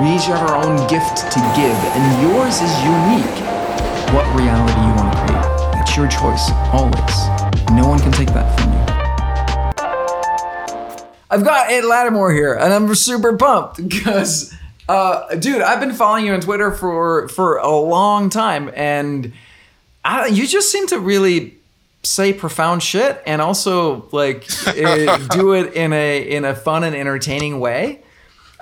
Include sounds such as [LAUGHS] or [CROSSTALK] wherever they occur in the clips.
We each have our own gift to give, and yours is unique. What reality you want to create? It's your choice, always. No one can take that from you. I've got Ed Latimore here, and I'm super pumped because, uh, dude, I've been following you on Twitter for for a long time, and I, you just seem to really say profound shit and also like eh, do it in a in a fun and entertaining way.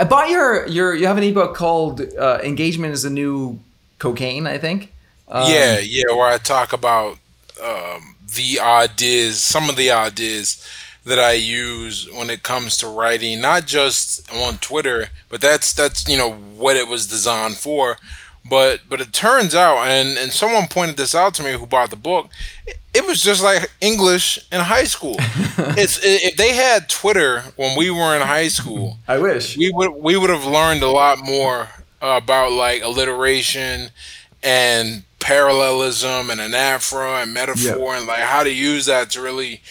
I bought your your you have an ebook called uh, "Engagement is a New Cocaine," I think. Um, yeah, yeah, where I talk about um, the ideas, some of the ideas that I use when it comes to writing, not just on Twitter, but that's that's you know what it was designed for. But but it turns out, and and someone pointed this out to me who bought the book. It, it was just like English in high school. [LAUGHS] it's if they had Twitter when we were in high school, I wish we would we would have learned a lot more about like alliteration and parallelism and anaphora and metaphor and like how to use that to really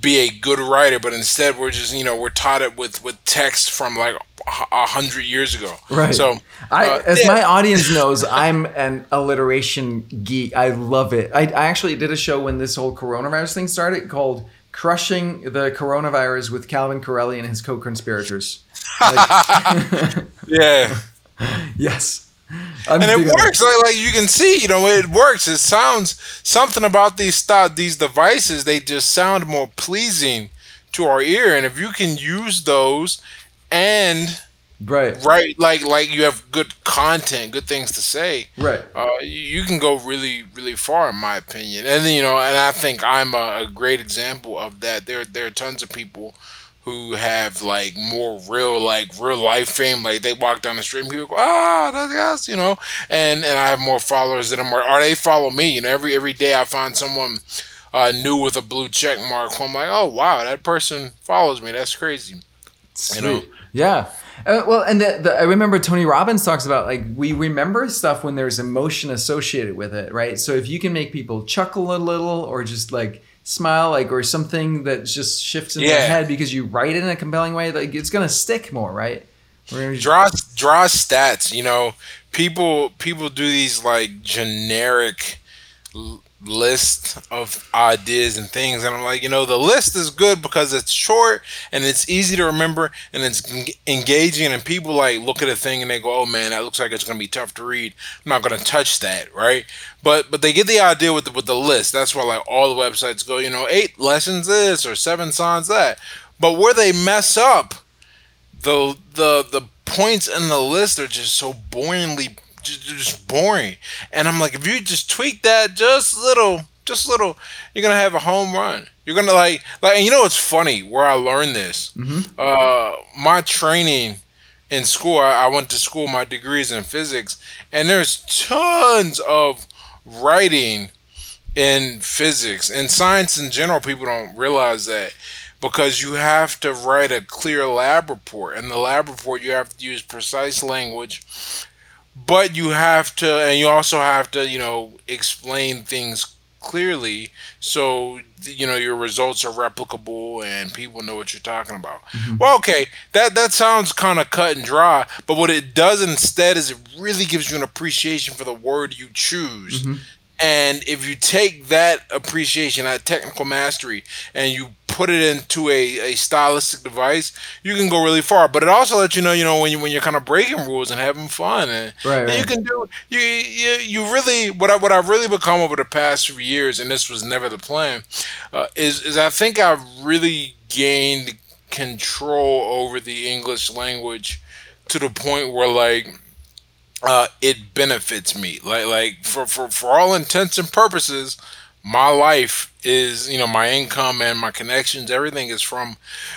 be a good writer but instead we're just you know we're taught it with with text from like a hundred years ago. Right. So I, uh, as yeah. my [LAUGHS] audience knows i'm an alliteration geek. I love it. I, I actually did a show when this whole coronavirus thing started called crushing the coronavirus with calvin correli and his co-conspirators. Like- [LAUGHS] yeah. [LAUGHS] Yes. I'm and it works. Like, like you can see you know it works. It sounds something about these st- these devices they just sound more pleasing to our ear. And if you can use those and right. right like like you have good content good things to say. Right. Uh, you can go really really far in my opinion. And you know and i think i'm a, a great example of that. There there are tons of people who have like more real like real life fame. Like they walk down the street and people go ah that's yes you know? And and i have more followers than them or, or they follow me. You know every every day i find someone uh, new with a blue check mark i'm like oh wow that person follows me. That's crazy you know Yeah. Uh, well, and the, the, I remember Tony Robbins talks about like we remember stuff when there's emotion associated with it, right? So if you can make people chuckle a little or just like smile, like or something that just shifts in their head because you write it in a compelling way, like it's gonna stick more, right? Just- draw draw stats you know people people do these like generic list of ideas and things and i'm like you know the list is good because it's short and it's easy to remember and it's engaging and people like look at a thing and they go oh man that looks like it's going to be tough to read. I'm not going to touch that right? But but they get the idea with the, with the list. That's why like all the websites go you know eight lessons this or seven signs that. But where they mess up the the the points in the list are just so boringly just, just boring. And i'm like if you just tweak that just a little just a little you're gonna have a home run. You're gonna like like and you know what's funny? Where i learned this. Uh my training in school I, I went to school my degrees in physics and there's tons of writing in physics. And science in general people don't realize that because you have to write a clear lab report. And the lab report you have to use precise language but you have to and you also have to you know explain things clearly so you know your results are replicable and people know what you're talking about. Mm-hmm. Well okay that that sounds kind of cut and dry but what it does instead is it really gives you an appreciation for the word you choose mm-hmm. And if you take that appreciation, that technical mastery, and you put it into a, a stylistic device, you can go really far. But it also lets you know, you know, when you when you're kind of breaking rules and having fun, and, Right, and you can do you you you really what I what I've really become over the past few years, and this was never the plan, uh, is is I think I've really gained control over the English language to the point where like uh, it benefits me. Like like for, for for all intents and purposes, my life is you know my income and my connections. Everything is from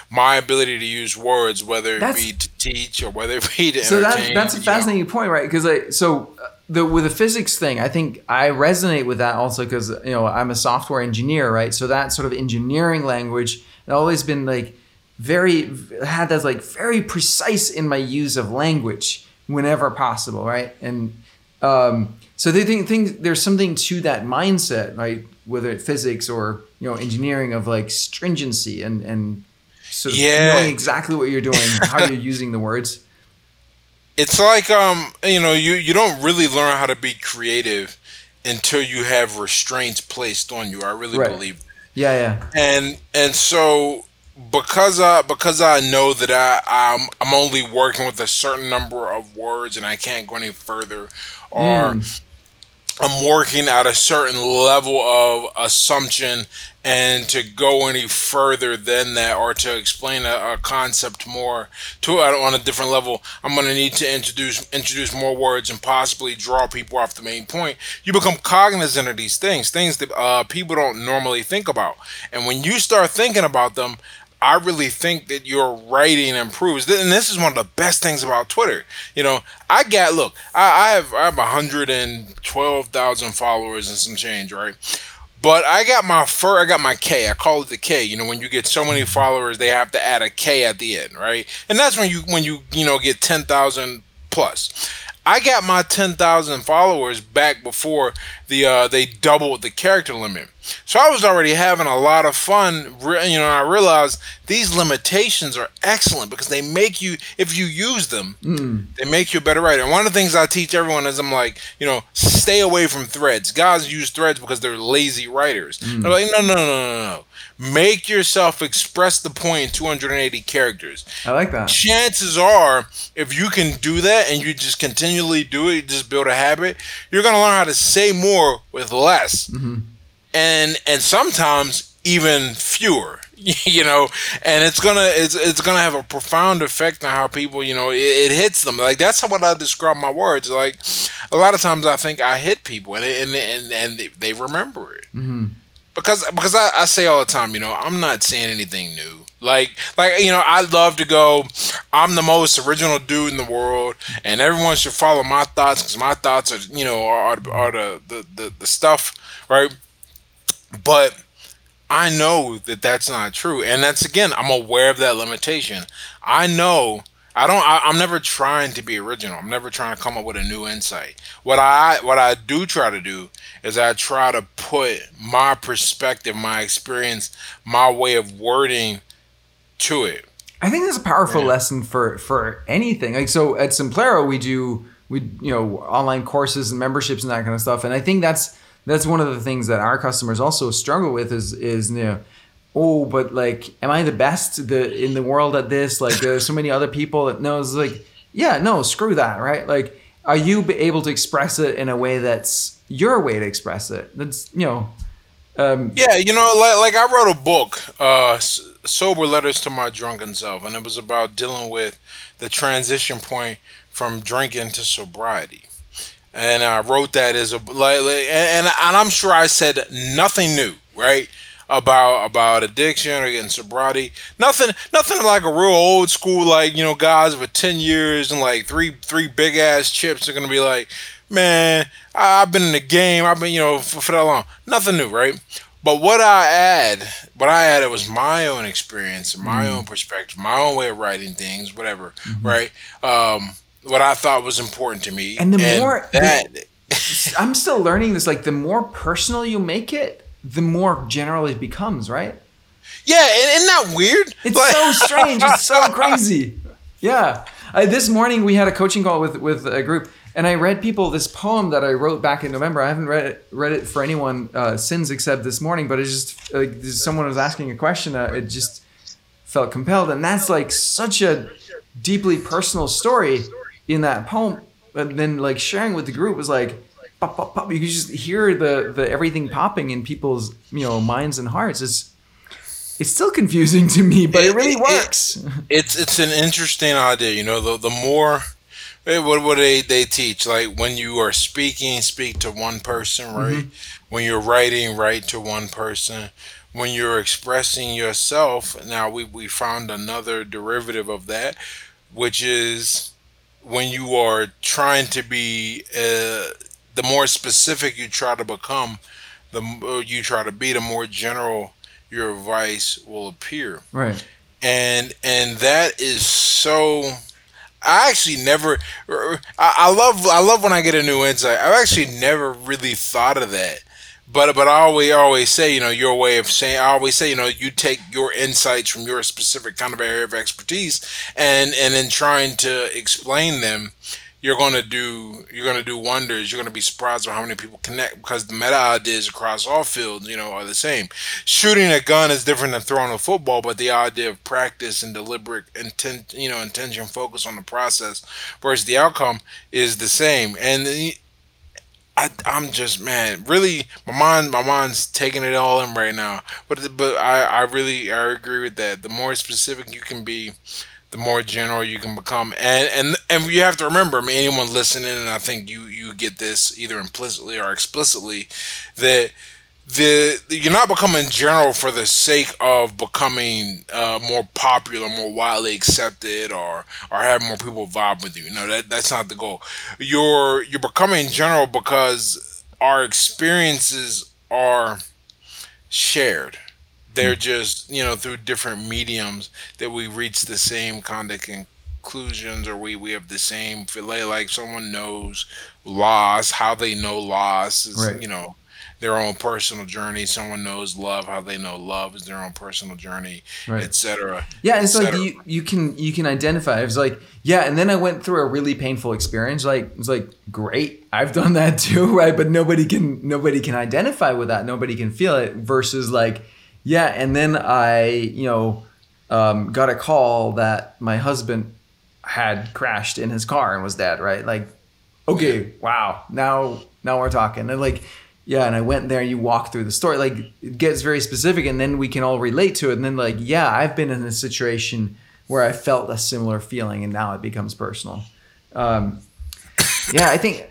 my ability to use words, whether it That's- be to teach or whether it be to so that, that's a you know. fascinating point, right? Because I so uh, the with the physics thing, I think I resonate with that also because you know I'm a software engineer, right? So that sort of engineering language has always been like very had that like very precise in my use of language whenever possible, right? And um, so they think, think there's something to that mindset, right? Whether it's physics or you know engineering of like stringency and and sort of Yeah. knowing exactly what you're doing, how you're [LAUGHS] using the words. it's like um you know you you don't really learn how to be creative until you have restraints placed on you. I really Right. believe Yeah, yeah. and and so because I because I know that I I'm I'm only working with a certain number of words and I can't go any further, or I'm working at a certain level of assumption, and to go any further than that or to explain a, a concept more to on a different level, I'm going to need to introduce introduce more words and possibly draw people off the main point. You become cognizant of these things, things that uh, people don't normally think about, and when you start thinking about them. I really think that your writing improves, and this is one of the best things about Twitter. You know, I got look, I, I have I have 112,000 followers and some change, right? But I got my fur, I got my K. I call it the K. You know, when you get so many followers, they have to add a K at the end, right? And that's when you when you you know get 10,000 plus. I got my 10,000 followers back before the uh, they doubled the character limit. So I was already having a lot of fun. You know, I realized these limitations are excellent because they make you, if you use them, they make you a better writer. And one of the things I teach everyone is I'm like, you know, stay away from threads. Guys use threads because they're lazy writers. They're like, no, no, no, no, no. Make yourself express the point in 280 characters. I like that. chances are if you can do that and you just continually do it you just build a habit you're going to learn how to say more with less. Mm-hmm. And and sometimes even fewer [LAUGHS] you know? And it's gonna it's, it's gonna have a profound effect on how people you know it, it hits them. Like that's how i describe my words. Like a lot of times i think i hit people and and and, and they, they remember it mm-hmm. Because because I, I say all the time, you know, I'm not saying anything new. Like like you know, I love to go. I'm the most original dude in the world, and everyone should follow my thoughts because my thoughts are you know are, are the, the the the stuff right. But I know that that's not true, and that's again, I'm aware of that limitation. I know. I don't. I, I'm never trying to be original. I'm never trying to come up with a new insight. What I what I do try to do is I try to put my perspective, my experience, my way of wording to it. I think that's a powerful Yeah. lesson for for anything. Like so at Simplero we do we you know online courses and memberships and that kind of stuff. And I think that's that's one of the things that our customers also struggle with is is you know oh but like am I the best the in the world at this? Like there's so many other people that knows like yeah no screw that right like are you able to express it in a way that's your way to express it? That's you know um, Yeah, you know, like, like I wrote a book, uh, "Sober Letters to My Drunken Self," and it was about dealing with the transition point from drinking to sobriety. And I wrote that as a like, and and I'm sure I said nothing new, right? About about addiction or getting sobriety. Nothing nothing like a real old school like you know guys with ten years and like three three big ass chips are gonna be like, man, I've been in the game. I've been you know for, for that long. Nothing new, right? But what I add, what I added was my own experience, my own perspective, my own way of writing things, whatever, right? Um, what I thought was important to me, And the more- that, [LAUGHS] I'm still learning this. Like the more personal you make it, the more general it becomes, right? yeah, isn't that weird? It's Like- so strange. It's so [LAUGHS] crazy. Yeah. I, this morning we had a coaching call with with a group, and I read people this poem that I wrote back in November. I haven't read it read it for anyone uh, since except this morning, but it just like someone was asking a question. Uh, it just felt compelled, and that's like such a deeply personal story in that poem. And then like sharing with the group was like. Pop, pop, pop. You could just hear the, the everything popping in people's you know minds and hearts. It's it's still confusing to me, but it really It- it- works. it's it's an interesting idea. You know, the the more eh, what what they they teach like when you are speaking, speak to one person, right? When you're writing, write to one person. When you're expressing yourself, now we we found another derivative of that, which is when you are trying to be uh, the more specific you try to become, the more uh, you try to be, the more general your advice will appear Right. and and that is so i actually never er, er, I, I love i love when i get a new insight i've actually never really thought of that but but I always always say, you know, your way of saying. I always say, you know, you take your insights from your specific kind of area of expertise, and and in trying to explain them, you're gonna do you're gonna do wonders. You're gonna be surprised by how many people connect because the meta ideas across all fields, you know, are the same. Shooting a gun is different than throwing a football, but the idea of practice and deliberate intent, you know, intention, focus on the process versus the outcome is the same. And I, I'm just man, really, my mind, my mind's taking it all in right now. But but I, I really I agree with that. The more specific you can be, the more general you can become. And and and you have to remember, I mean, anyone listening, and I think you you get this either implicitly or explicitly, that the you're not becoming general for the sake of becoming uh, more popular, more widely accepted, or or having more people vibe with you. No, that that's not the goal. You're you're becoming general because our experiences are shared. They're hmm. just you know through different mediums that we reach the same kind of conclusions, or we we have the same fillet like someone knows loss, how they know loss is Right. you know their own personal journey. Someone knows love, how they know love is their own personal journey, Right. etc. Yeah, it's like you you can you can identify. it's like yeah, and then I went through a really painful experience. Like it's like great, I've done that [LAUGHS] too, right? But nobody can nobody can identify with that. Nobody can feel it. Versus like yeah, and then I you know um, got a call that my husband had crashed in his car and was dead. Right? Like okay, wow, now now we're talking. And like yeah, and I went there. And you walk through the story, like it gets very specific, and then we can all relate to it. And then like, yeah, I've been in a situation where I felt a similar feeling, and now it becomes personal. Um, yeah, I think.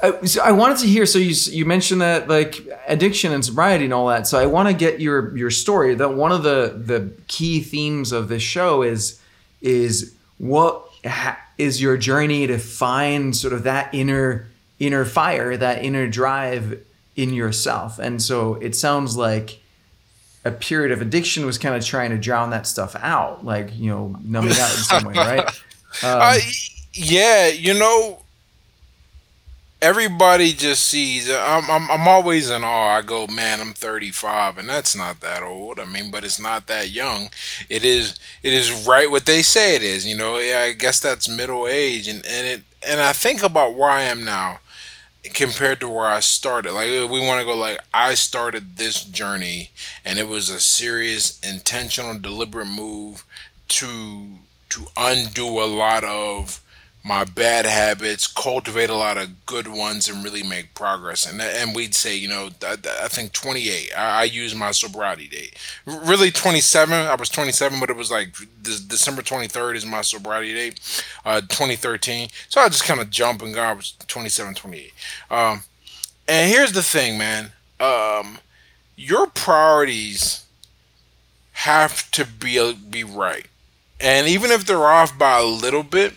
I, so I wanted to hear. So you you mentioned that like addiction and sobriety and all that. So I want to get your your story. That one of the the key themes of this show is is what ha, is your journey to find sort of that inner inner fire, that inner drive in yourself. And so it sounds like a period of addiction was kind of trying to drown that stuff out, like you know, numbing out in some way, right? [LAUGHS] Um, Uh, yeah, you know, everybody just sees. I'm, I'm I'm always in awe. I go, man, I'm 35, and that's not that old. I mean, but it's not that young. It is it is right what they say it is. You know, yeah, I guess that's middle age, and and it and I think about where I am now compared to where I started. Like uh, we want to go like I started this journey and it was a serious intentional deliberate move to to undo a lot of my bad habits, cultivate a lot of good ones, and really make progress. And and we'd say, you know, I, I think 28. I, I use my sobriety date. Really 27. I was 27, but it was like this, December 23rd is my sobriety date, uh, 2013. So I just kind of jump and go. I was 27, 28. Um, and here's the thing, man. Um, your priorities have to be be right, and even if they're off by a little bit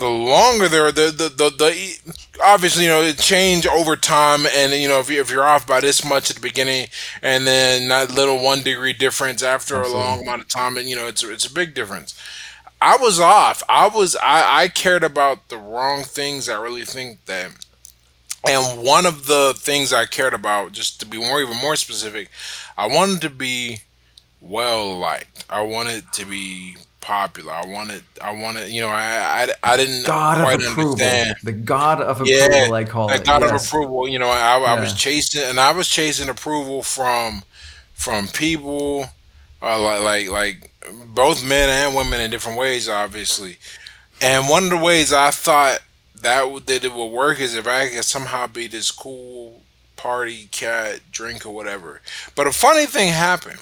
the longer they're the, the the the obviously you know it change over time and you know if, you, if you're off by this much at the beginning and then that little one degree difference after Absolutely. a long amount of time and you know it's it's a big difference. I was off. I was i i cared about the wrong things. I really think that and one of the things i cared about just to be more even more specific i wanted to be well liked i wanted to be popular. I wanted, I wanted, you know, I, I, I didn't God of quite approval, understand. the God of approval. Yeah, I call I it. got of approval. You know, I, I was chasing, and I was chasing approval from, from people, uh, like, like, like both men and women in different ways, obviously. And one of the ways I thought that would, that it would work is if I could somehow be this cool party cat, drink or whatever. But a funny thing happened.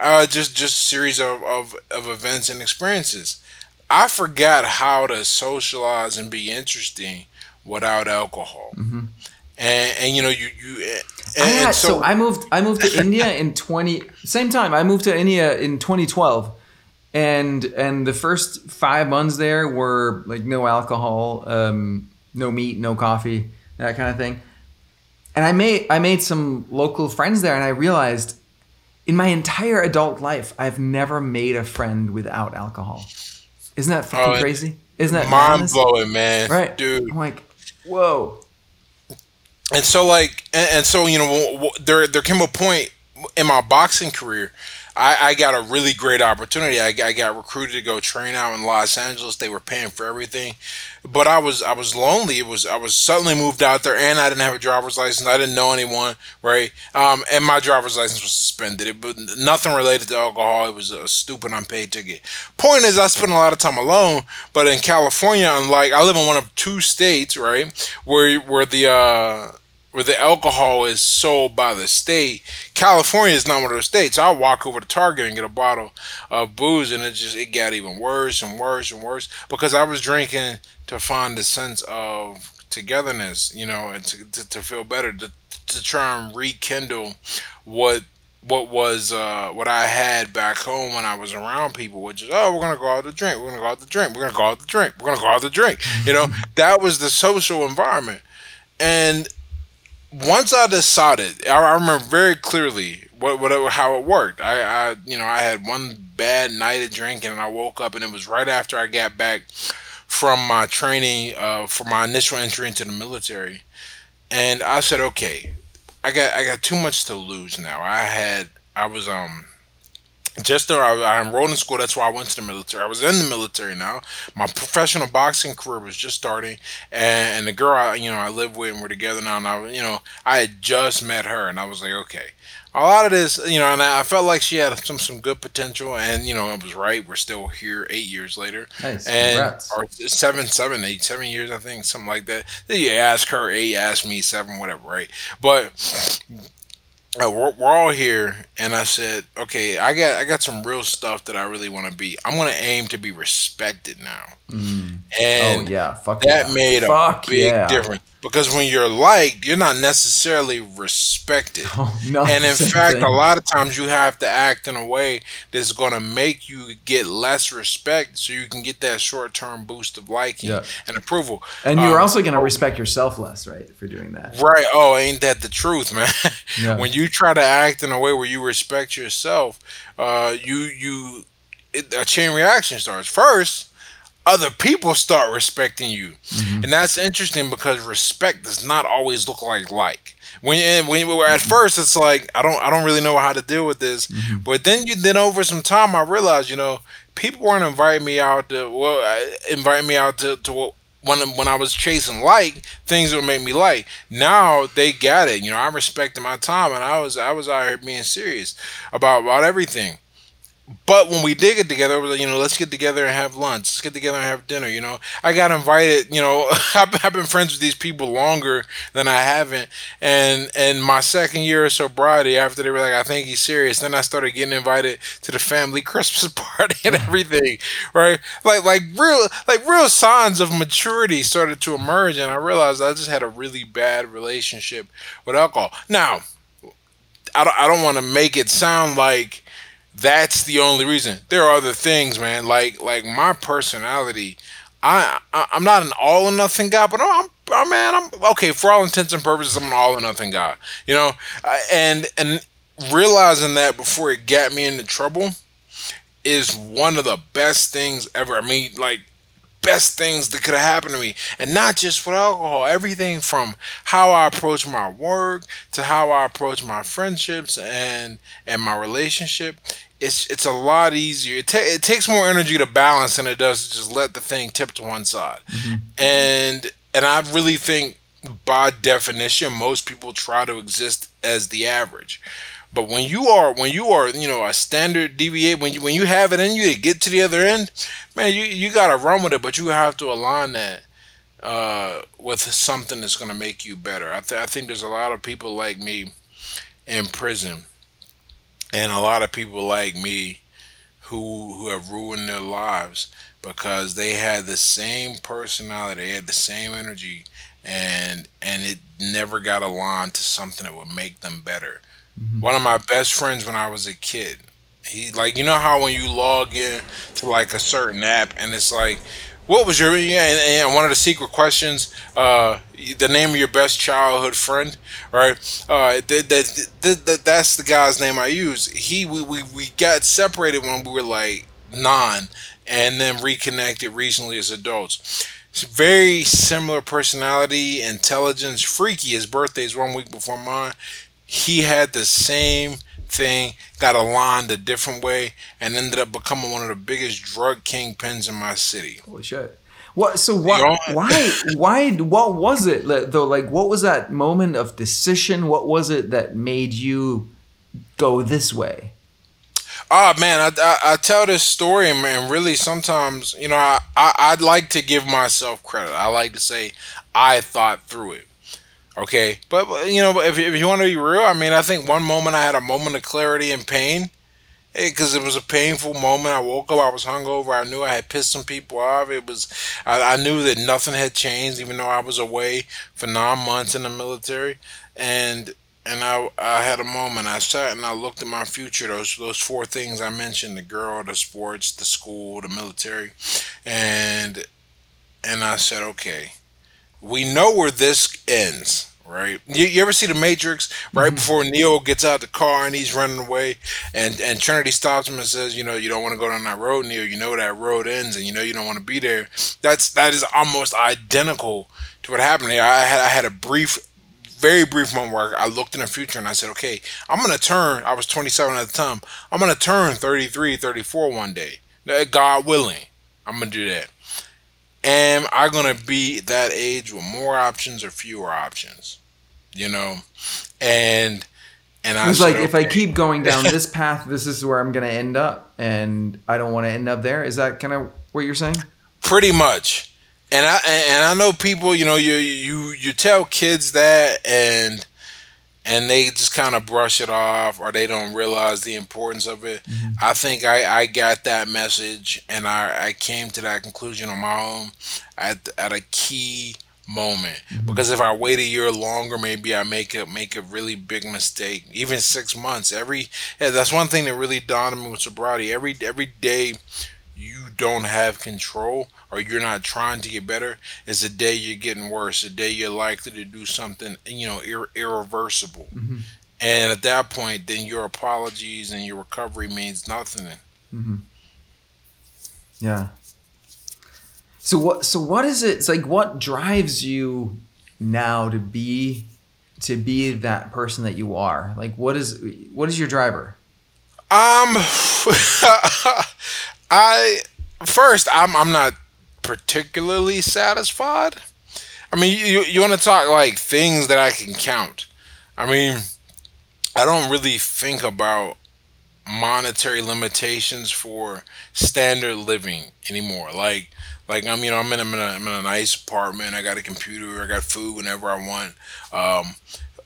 Uh, just just series of, of, of events and experiences. I forgot how to socialize and be interesting without alcohol. Mhm. And and you know you you and, I had, so, I moved. I moved to India in [LAUGHS] twenty. Same time. I moved to India in 2012, and and the first five months there were like no alcohol, um, no meat, no coffee, that kind of thing. And I made I made some local friends there, and I realized in my entire adult life, I've never made a friend without alcohol. Isn't that fucking Oh, crazy? Isn't that mind blowing, man. Right, dude. I'm like, whoa. and so like and, and so you know there there came a point in my boxing career I, I got a really great opportunity. I, I got recruited to go train out in Los Angeles. They were paying for everything, but I was I was lonely. It was I was suddenly moved out there, and I didn't have a driver's license. I didn't know anyone, right? Um, and my driver's license was suspended. It, but nothing related to alcohol. It was a stupid unpaid ticket. Point is, I spent a lot of time alone. But in California, unlike I live in one of two states, right, where where the uh, where the alcohol is sold by the state. California is not one of those states. I'll walk over to Target and get a bottle of booze, and it just it got even worse and worse and worse because I was drinking to find a sense of togetherness, you know, and to, to, to feel better, to, to try and rekindle what what was uh, what I had back home when I was around people, which is oh we're gonna go out to drink, we're gonna go out to drink, we're gonna go out to drink, we're gonna go out to drink. You know, [LAUGHS] that was the social environment. And once I decided, I, I remember very clearly what, what how it worked. I, I you know I had one bad night of drinking and I woke up and it was right after I got back from my training uh, for my initial entry into the military, and I said, okay, I got I got too much to lose now. I had I was um just there, I, I enrolled in school. That's why I went to the military. I was in the military now. My professional boxing career was just starting, and, and the girl I, you know, I live with and we're together now. And I, you know, I had just met her, and I was like, okay, a lot of this, you know, and I felt like she had some some good potential, and you know, I was right. We're still here eight years later, Nice. and Congrats. or seven, seven, eight, seven years, I think, something like that. Then you ask her eight, ask me seven, whatever, right? But uh, we're, we're all here, and I said, okay, I got I got some real stuff that I really want to be. I'm gonna aim to be respected now, Mm. Oh and yeah. Fuck that yeah. made a Fuck big yeah. difference because when you're liked, you're not necessarily respected. [LAUGHS] Oh no. And in fact, a lot of times you have to act in a way that's going to make you get less respect so you can get that short term boost of liking Yeah. and approval. And you're Um, also gonna respect yourself less, right, for doing that. Right. Oh, ain't that the truth, man? [LAUGHS] When you try to act in a way where you respect yourself, uh, you you it, a chain reaction starts. First, other people start respecting you, Mhm. and that's interesting because respect does not always look like like. When when you at first it's like I don't I don't really know how to deal with this, Mhm. but then you then over some time I realized you know people weren't inviting me out to well uh, inviting me out to to what when when I was chasing like things would make me like. Now they got it. You know, I respected my time and I was I was out here being serious about about everything. But when we did get together, it was like, you know, let's get together and have lunch. Let's get together and have dinner. You know, I got invited. You know, [LAUGHS] I've, I've been friends with these people longer than I haven't. And and my second year of sobriety, after they were like, I think he's serious. Then I started getting invited to the family [LAUGHS] Christmas party and mm-hmm. everything. Right, like like real like real signs of maturity started to emerge, and I realized I just had a really bad relationship with alcohol. Now, I don't I don't want to make it sound like that's the only reason. There are other things, man. Like like my personality. I, I I'm not an all or nothing guy, but I'm, I'm man. I'm okay for all intents and purposes. I'm an all or nothing guy, you know. And and realizing that before it got me into trouble is one of the best things ever. I mean, like best things that could have happened to me and not just with alcohol everything from how i approach my work to how i approach my friendships and and my relationship it's it's a lot easier. It, ta- it takes more energy to balance than it does to just let the thing tip to one side. Mhm. and and i really think by definition most people try to exist as the average. But when you are when you are you know a standard deviate when you when you have it in you to get to the other end man you you gotta run with it but you have to align that uh with something that's gonna make you better. I, th- I think there's a lot of people like me in prison and a lot of people like me who who have ruined their lives because they had the same personality, they had the same energy, and and it never got aligned to something that would make them better. Mhm. One of my best friends when I was a kid, he like you know how when you log in to like a certain app and it's like, what was your yeah, and, and one of the secret questions, uh, the name of your best childhood friend, right? Uh, that, that, that, that that's the guy's name I use. He we, we we got separated when we were like nine, and then reconnected recently as adults. very similar personality, intelligence, freaky. His birthday is one week before mine. He had the same thing, got aligned a different way, and ended up becoming one of the biggest drug kingpins in my city. Holy shit. What? So why, Why? Why? What was it though? Like, what was that moment of decision? What was it that made you go this way? Oh man, I, I, I tell this story, man. Really, sometimes you know, I, I I'd like to give myself credit. I like to say I thought through it. Okay, but you know, if if you want to be real, I mean, I think one moment I had a moment of clarity and pain, because it was a painful moment. I woke up, I was hungover. I knew I had pissed some people off. It was, I, I knew that nothing had changed, even though I was away for nine months in the military, and and I I had a moment. I sat and I looked at my future. Those those four things I mentioned: the girl, the sports, the school, the military, and and I said, okay, we know where this ends right? You, you ever see the Matrix? Right mm-hmm. before Neo gets out the car and he's running away, and and Trinity stops him and says, you know, you don't want to go down that road, Neo. You know that road ends, and you know you don't want to be there. That's that is almost identical to what happened here. I had I had a brief. Very brief moment where I looked in the future and I said, okay, I'm going to turn. I was 27 at the time. I'm going to turn 33, 34 one day. God willing. I'm going to do that am I going to be that age with more options or fewer options? You know, and and I was like, okay. if I keep going down [LAUGHS] this path, this is where I'm going to end up, and I don't want to end up there. Is that kind of what you're saying? Pretty much. And I and I know people, you know, you you you tell kids that, and and they just kind of brush it off or they don't realize the importance of it. Mm-hmm. I think I, I got that message and I, I came to that conclusion on my own at, at a key moment mm-hmm. because if I wait a year longer, maybe I make a make a really big mistake. Even six months, every yeah, that's one thing that really dawned on me with sobriety. Every every day you don't have control or you're not trying to get better is the day you're getting worse the day you're likely to do something you know ir- irreversible. Mm-hmm. and at that point then your apologies and your recovery means nothing. Mm-hmm. yeah. So what so what is it it's like what drives you now to be to be that person that you are? Like what is what is your driver? Um [LAUGHS] i first i'm i'm not particularly satisfied. I mean, you you want to talk like things that I can count. I mean, I don't really think about monetary limitations for standard living anymore. Like like I'm you know I'm in, I'm in, a, I'm in a nice apartment. I got a computer. I got food whenever I want. Um,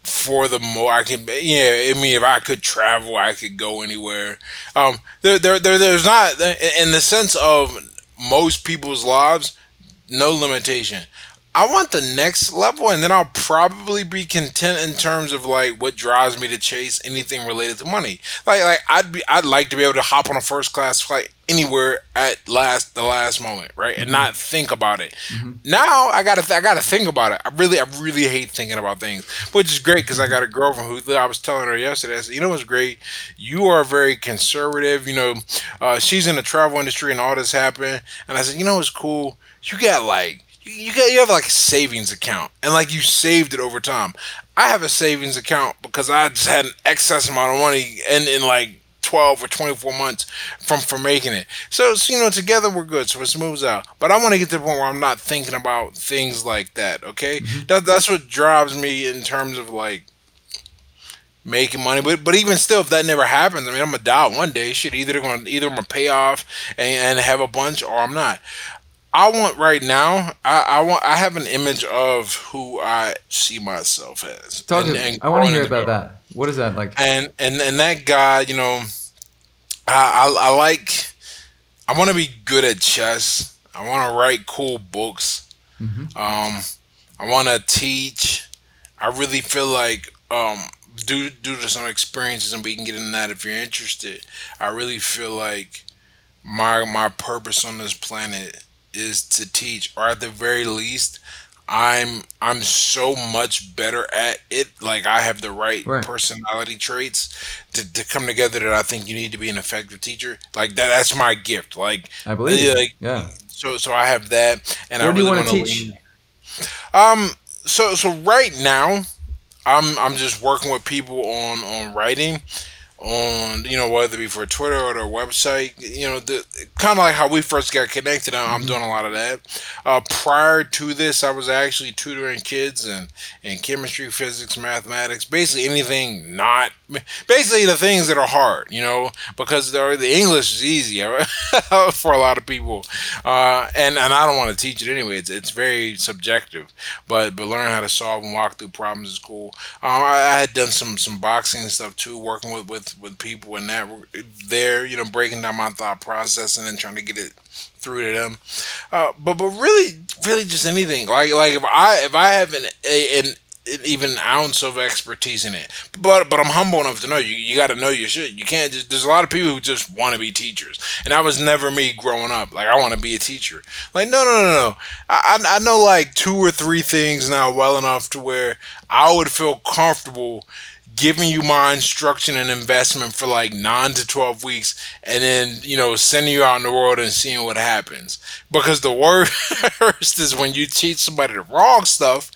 for the more I can, yeah. I mean, if I could travel, I could go anywhere. Um, there, there, there, there's not in the sense of most people's lives, no limitation. I want the next level, and then I'll probably be content in terms of like what drives me to chase anything related to money. Like, like I'd be, I'd like to be able to hop on a first class flight anywhere at last, the last moment, right, and mm-hmm. not think about it. Mm-hmm. Now I gotta, th- I gotta think about it. I really, I really hate thinking about things, which is great because I got a girlfriend who I was telling her yesterday. I said, you know what's great? You are very conservative. You know, uh, she's in the travel industry, and all this happened. And I said, you know what's cool? You got like you got you have like a savings account and like you saved it over time. I have a savings account because I just had an excess amount of money and in like 12 or 24 months from from making it. So, so, you know, together we're good. So it smooths out. But I want to get to the point where I'm not thinking about things like that. Okay, mm-hmm. that, that's what drives me in terms of like making money. But but even still, if that never happens, I mean, I'm gonna die one day. Shit, either gonna either I'm gonna pay off and, and have a bunch, or I'm not. I want right now. I, I want. I have an image of who I see myself as. Talk and, and I want to hear about that. What is that like? And and and that guy, you know, I I, I like. I want to be good at chess. I want to write cool books. Mm-hmm. Um, I want to teach. I really feel like um, due due to some experiences, and we can get into that if you're interested. I really feel like my my purpose on this planet is to teach, or at the very least, I'm I'm so much better at it. Like I have the right Right. personality traits to, to come together that I think you need to be an effective teacher. Like that that's my gift. Like I believe like Yeah. so so I have that and I Where you really want to teach? lean- Um so so right now I'm I'm just working with people on on writing on you know whether it be for Twitter or their website you know the kind of like how we first got connected I'm, I'm doing a lot of that. Uh, prior to this I was actually tutoring kids in, in chemistry physics mathematics basically anything not [LAUGHS] basically the things that are hard you know because the, English is easy [LAUGHS] for a lot of people. Uh, and and I don't want to teach it anyway it's, it's very subjective. But but learning how to solve and walk through problems is cool. Um, I, I had done some some boxing and stuff too, working with with, with people and that there, you know, breaking down my thought process and then trying to get it through to them. Uh, but but really, really just anything. Like like if I if I have an, a, an even an ounce of expertise in it, but but I'm humble enough to know you you got to know your shit. You can't just. There's a lot of people who just want to be teachers, and that was never me growing up. Like I want to be a teacher. Like no no no no. I I I know like two or three things now well enough to where I would feel comfortable giving you my instruction and investment for like nine to 12 weeks and then you know sending you out in the world and seeing what happens. Because the worst [LAUGHS] is when you teach somebody the wrong stuff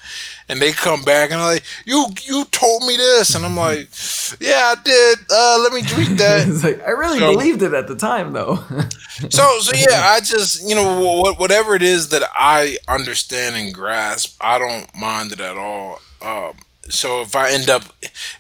and they come back and are like you you told me this. And i'm like yeah i did. Uh let me tweet [LAUGHS] that. It's like I really So- believed it at the time, though. [LAUGHS] so so yeah i just you know wh- whatever it is that i understand and grasp i don't mind it at all. Um so if i end up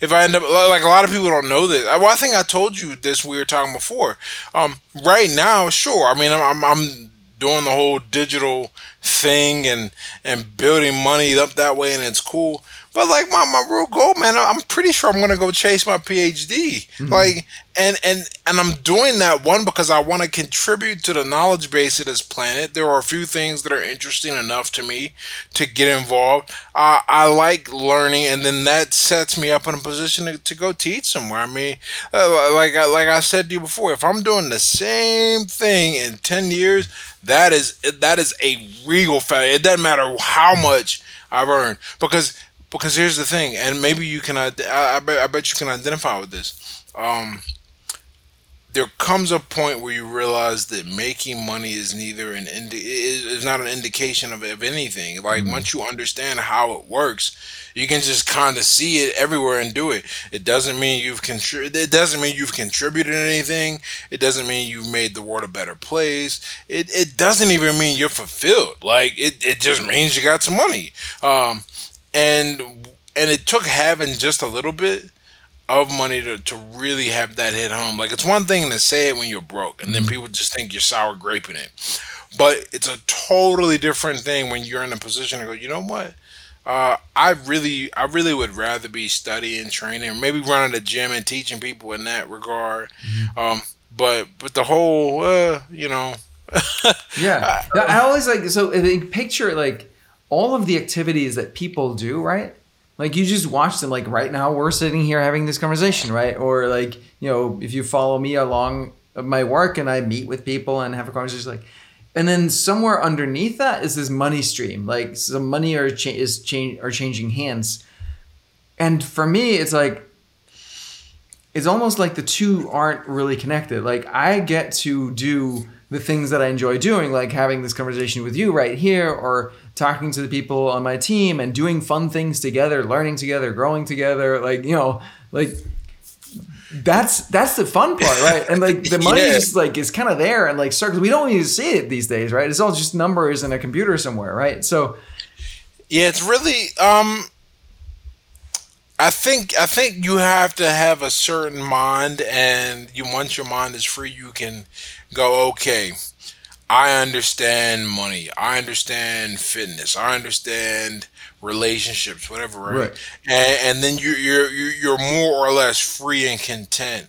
if i end up like a lot of people don't know this. Well i think i told you this we were talking before. Um right now sure. I mean i'm i'm, I'm doing the whole digital thing and and building money up that way and it's cool but like my, my real goal man i'm pretty sure i'm gonna go chase my phd like and and and i'm doing that one because i want to contribute to the knowledge base of this planet. There are a few things that are interesting enough to me to get involved. Uh, i like learning and then that sets me up in a position to, to go teach somewhere. I mean uh, like I, like i said to you before if i'm doing the same thing in 10 years that is that is a regal fact it doesn't matter how much i've earned because because here's the thing and maybe you can, I, I, bet, I bet you can identify with this um there comes a point where you realize that making money is neither an indi- is is not an indication of, of anything. Like once you understand how it works, you can just kind of see it everywhere and do it. It doesn't mean you've contri- It doesn't mean you've contributed anything. It doesn't mean you've made the world a better place. It it doesn't even mean you're fulfilled. Like it, it just means you got some money. Um, and and it took having just a little bit of money to, to really have that hit home. Like it's one thing to say it when you're broke and then people just think you're sour graping it. But it's a totally different thing when you're in a position to go, you know what? Uh, I really I really would rather be studying, training, or maybe running a gym and teaching people in that regard. Um, but but the whole uh, you know Yeah. [LAUGHS] Yeah, I always like so I think picture like all of the activities that people do, right? Like you just watch them like right now we're sitting here having this conversation, right? Or like, you know, if you follow me along my work and I meet with people and have a conversation like and then somewhere underneath that is this money stream. Like some money are cha- is change are changing hands. And for me it's like it's almost like the two aren't really connected. Like I get to do the things that I enjoy doing, like having this conversation with you right here, or talking to the people on my team and doing fun things together, learning together, growing together. Like you know, like that's that's the fun part, right? And like the [LAUGHS] money Yeah. just like is kind of there and like circles. We don't even see it these days, right? It's all just numbers in a computer somewhere, right? So Yeah, it's really um I think I think you have to have a certain mind and you once your mind is free you can go okay. I understand money. I understand fitness. I understand relationships, whatever, right? Right. And, and then you you're you're you're more or less free and content.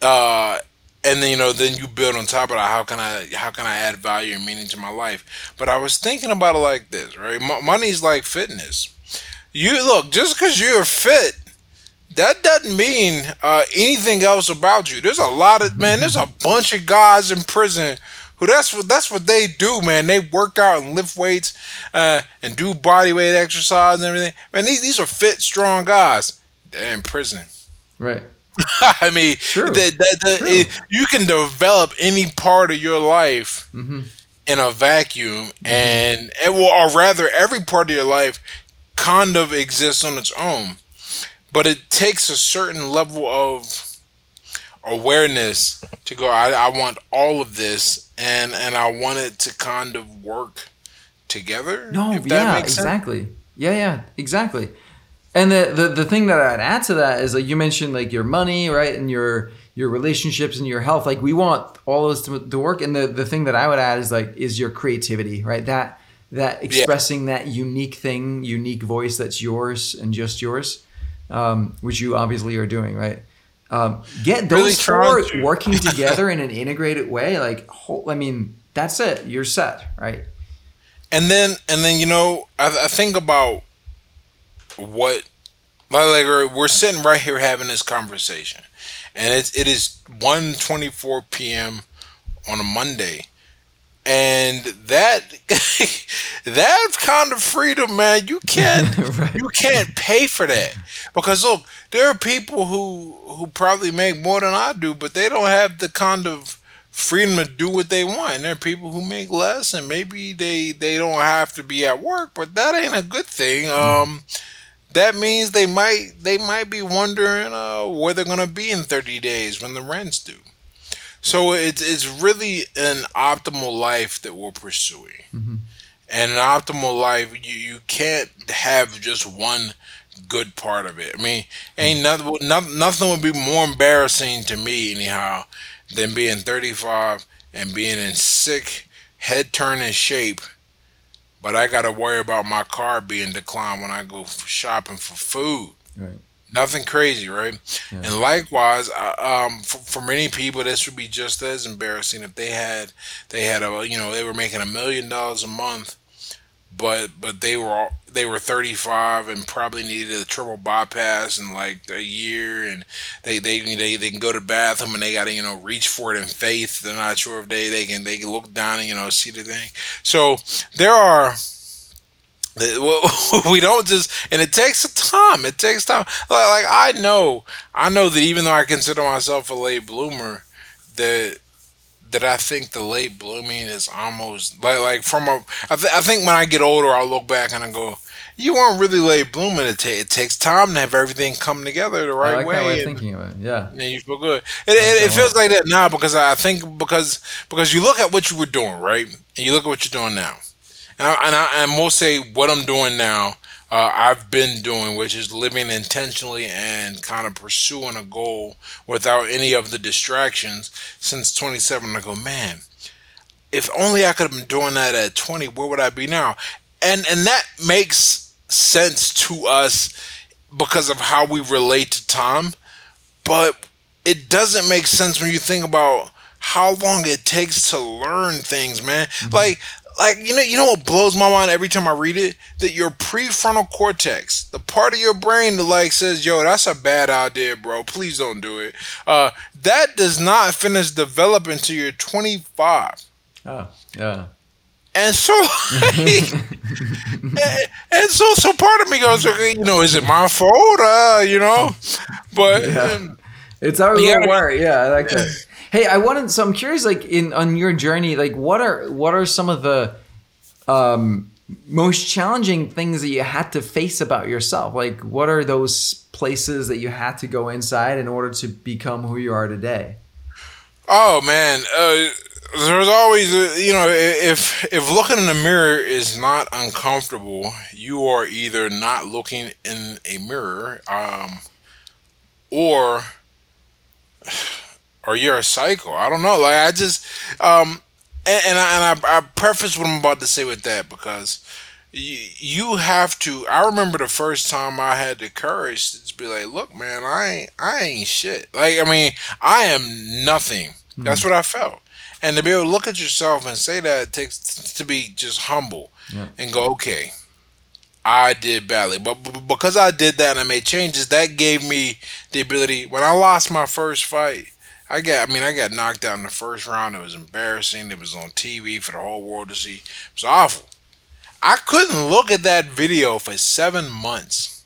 Uh and then you know then you build on top of that how can i how can i add value and meaning to my life but i was thinking about it like this right Mo- money's like fitness you look just because you're fit that doesn't mean uh, anything else about you there's a lot of man there's a bunch of guys in prison who that's what that's what they do, man. They work out and lift weights, uh, and do body weight exercise and everything. Man, these these are fit, strong guys. They're in prison. Right. [LAUGHS] I mean, True. the, the, the, True. it- you can develop any part of your life Mm-hmm. in a vacuum, and it will, or rather, every part of your life kind of exists on its own. But it takes a certain level of awareness to go. I, I want all of this, and and I want it to kind of work together. No, if that yeah, makes sense. exactly. Yeah, yeah, exactly. And the, the the thing that I'd add to that is like you mentioned like your money, right, and your your relationships and your health. Like we want all those to, to work. And the the thing that I would add is like is your creativity, right? That that expressing that unique thing, unique voice that's yours and just yours, um, which you obviously are doing, right? Um, get Really those four to. working [LAUGHS] together in an integrated way. Like, whole, I mean, that's it. You're set, right? and then and then you know I, I think about what like, we're sitting right here having this conversation and it's it is 1:24 p.m. on a Monday and that [LAUGHS] that kind of freedom man. You can't [LAUGHS] Right. you can't pay for that. Because look there are people who who probably make more than I do but they don't have the kind of freedom to do what they want. And there are people who make less and maybe they they don't have to be at work but that ain't a good thing. Um that means they might they might be wondering uh, where they're gonna be in 30 days when the rent's due so it's it's really an optimal life that we're pursuing. Mm-hmm. And an optimal life you, you can't have just one good part of it. I mean ain't mm-hmm. nothing nothing, nothing would be more embarrassing to me anyhow than being 35 and being in sick head turning shape but i gotta worry about my car being declined when i go shopping for food. Right. Nothing crazy, right? And likewise, uh, um, for, for many people, this would be just as embarrassing if they had they had a you know they were making a million dollars a month, but but they were all, they were 35 and probably needed a triple bypass in like a year, and they they they, they can go to the bathroom and they got to you know reach for it in faith. They're not sure if they they can they can look down and you know see the thing. So there are [LAUGHS] [LAUGHS] we don't just, and it takes time. It takes time. Like, like I know, I know that even though I consider myself a late bloomer, that that I think the late blooming is almost like like from a. I, th- I think when I get older, I'll look back and I go, "You weren't really late blooming. It, ta- it takes time to have everything come together the I right like way." that way of thinking of it. Yeah. and you feel good. It, it, it feels like that now because I think because because you look at what you were doing, right, and you look at what you're doing now, and I, and I, and we'll say what I'm doing now. Uh, I've been doing, which is living intentionally and kind of pursuing a goal without any of the distractions since 27. I go, man, if only I could have been doing that at 20, where would I be now? And and that makes sense to us because of how we relate to time, but it doesn't make sense when you think about how long it takes to learn things, man. Like like you know you know what blows my mind every time I read it that your prefrontal cortex, the part of your brain that like says, "Yo, that's a bad idea, bro. Please don't do it." Uh, that does not finish developing until you're 25. Oh, yeah. And so, [LAUGHS] and, and so, so part of me goes, okay, you know, is it my fault? Uh, you know, but um, It's our Yeah. wire. Yeah, I like that. Hey, I wanted. So I'm curious, like in on your journey, like what are what are some of the um, most challenging things that you had to face about yourself? Like, what are those places that you had to go inside in order to become who you are today? oh man, uh, there's always, uh, you know, if if looking in the mirror is not uncomfortable, you are either not looking in a mirror, um, or or you're a psycho. I don't know. Like I just, um, and, and, I, and I, I preface what I'm about to say with that because you, you have to. I remember the first time I had the courage to be like, "Look, man, I ain't, I ain't shit. Like, I mean, I am nothing." That's what I felt. And to be able to look at yourself and say that it takes to be just humble Yeah. and go, "Okay." I did badly, but because I did that and I made changes, that gave me the ability. When I lost my first fight, I got, I mean, I got knocked out in the first round. It was embarrassing. It was on TV for the whole world to see. It was awful. I couldn't look at that video for seven months.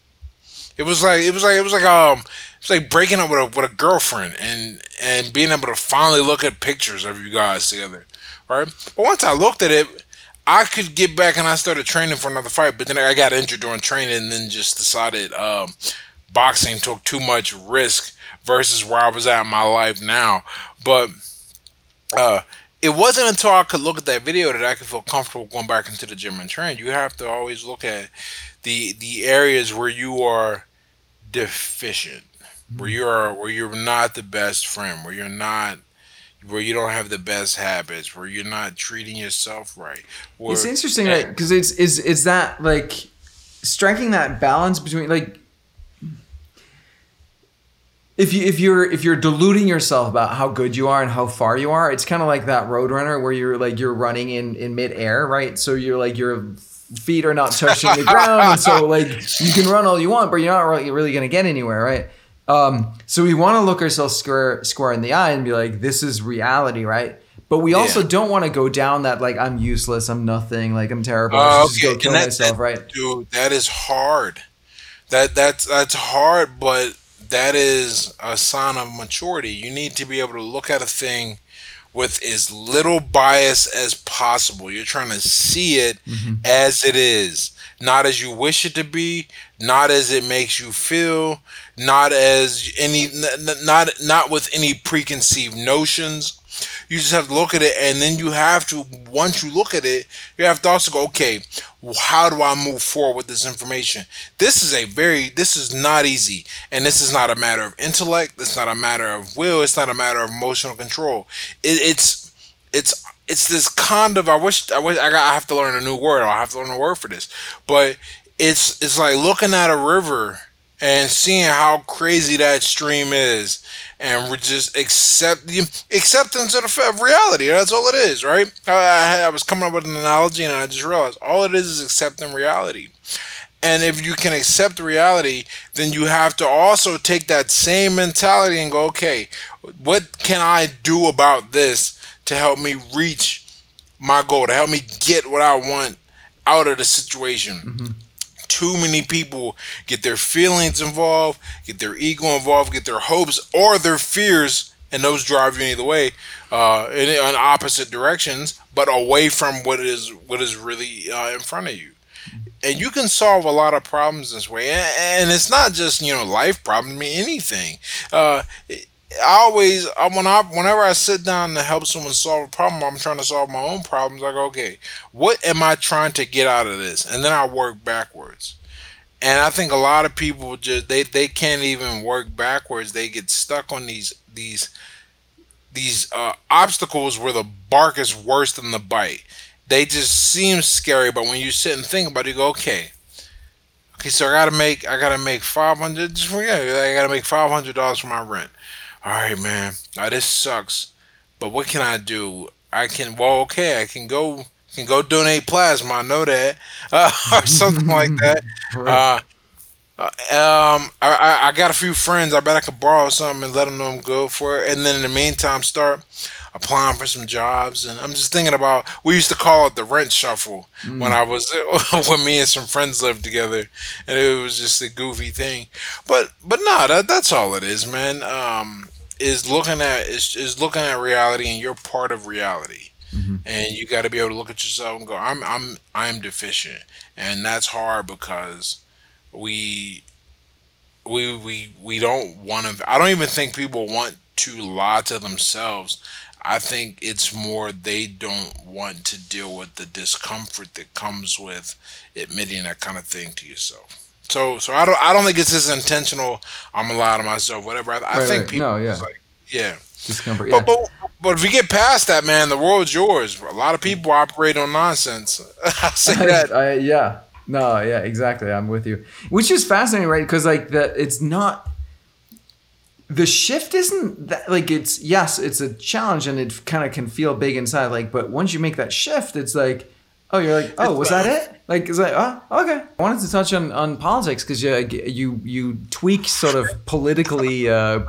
It was like, it was like, it was like, um, it's like breaking up with a with a girlfriend and and being able to finally look at pictures of you guys together, right? But once I looked at it, I could get back and I started training for another fight. But then I got injured during training and then just decided um, boxing took too much risk versus where I was at in my life now. But uh, it wasn't until I could look at that video that I could feel comfortable going back into the gym and train. You have to always look at the the areas where you are deficient, where you are where you're not the best friend, where you're not where you don't have the best habits, where you're not treating yourself right. Where, it's interesting, right? Because it's is is that like striking that balance between like if you if you're if you're deluding yourself about how good you are and how far you are, it's kind of like that roadrunner where you're like you're running in in midair, right? So you're like your feet are not touching the ground, so like you can run all you want, but you're not really really gonna get anywhere, right? Um, so we want to look ourselves square square in the eye and be like, this is reality, right? But we also yeah. don't want to go down that like I'm useless, I'm nothing, like I'm terrible. Uh, okay. Just go kill that, myself, that, right? Dude, that is hard. That that's that's hard, but that is a sign of maturity. You need to be able to look at a thing with as little bias as possible. You're trying to see it mm-hmm. as it is, not as you wish it to be, not as it makes you feel, not as any not not with any preconceived notions you just have to look at it, and then you have to once you look at it, you have to also go, okay, how do I move forward with this information? This is a very this is not easy, and this is not a matter of intellect. It's not a matter of will. It's not a matter of emotional control. It, it's it's it's this kind of I wish I wish I got I have to learn a new word. I have to learn a word for this, but it's it's like looking at a river and seeing how crazy that stream is and we're just accept the acceptance of, the, reality. That's all it is right? I, I was coming up with an analogy and i just realized all it is is accepting reality. And if you can accept reality then you have to also take that same mentality and go okay what can i do about this to help me reach my goal to help me get what i want out of the situation? Mm-hmm too many people get their feelings involved, get their ego involved, get their hopes or their fears, and those drive you either way, uh, in, in opposite directions, but away from what is what is really uh, in front of you. And you can solve a lot of problems this way, and, it's not just you know life problems. I mean anything. Uh, I always when I whenever I sit down to help someone solve a problem, I'm trying to solve my own problems. I go, okay, what am I trying to get out of this? And then I work backwards. And I think a lot of people just they, they can't even work backwards. They get stuck on these these these uh, obstacles where the bark is worse than the bite. They just seem scary, but when you sit and think about it, you go, okay, okay, so I gotta make I gotta make five hundred. Just forget, I gotta make five hundred dollars for my rent all right, man, now this sucks, but what can I do? I can, well, okay, I can go, can go donate plasma. I know that, uh, [LAUGHS] or something like [LAUGHS] that. Uh, uh, um, I, I got a few friends. I bet I could borrow something and let them know I'm good for it. And then in the meantime, start applying for some jobs. And I'm just thinking about we used to call it the rent shuffle mm. when I was [LAUGHS] when me and some friends lived together, and it was just a goofy thing. But but no, that that's all it is, man. Um, is looking at is is looking at reality, and you're part of reality. Mm-hmm. And you got to be able to look at yourself and go, "I'm I'm I'm deficient," and that's hard because we we we we don't want to. I don't even think people want to lie to themselves I think it's more they don't want to deal with the discomfort that comes with admitting that kind of thing to yourself. So, so I don't, I don't think it's as intentional. I'm a lie to myself, whatever. I, I think right. people, no, yeah, like, yeah, discomfort. Yeah. But, but, but if we get past that, man, the world's yours. A lot of people operate on nonsense. [LAUGHS] [LAUGHS] I say that. I, yeah, no, yeah, exactly. I'm with you. Which is fascinating, right? Because like that, it's not the shift isn't that like it's yes it's a challenge and it kind of can feel big inside like but once you make that shift it's like oh you're like oh was that it? Like is like oh okay. I wanted to touch on on politics because you you you tweak sort of politically uh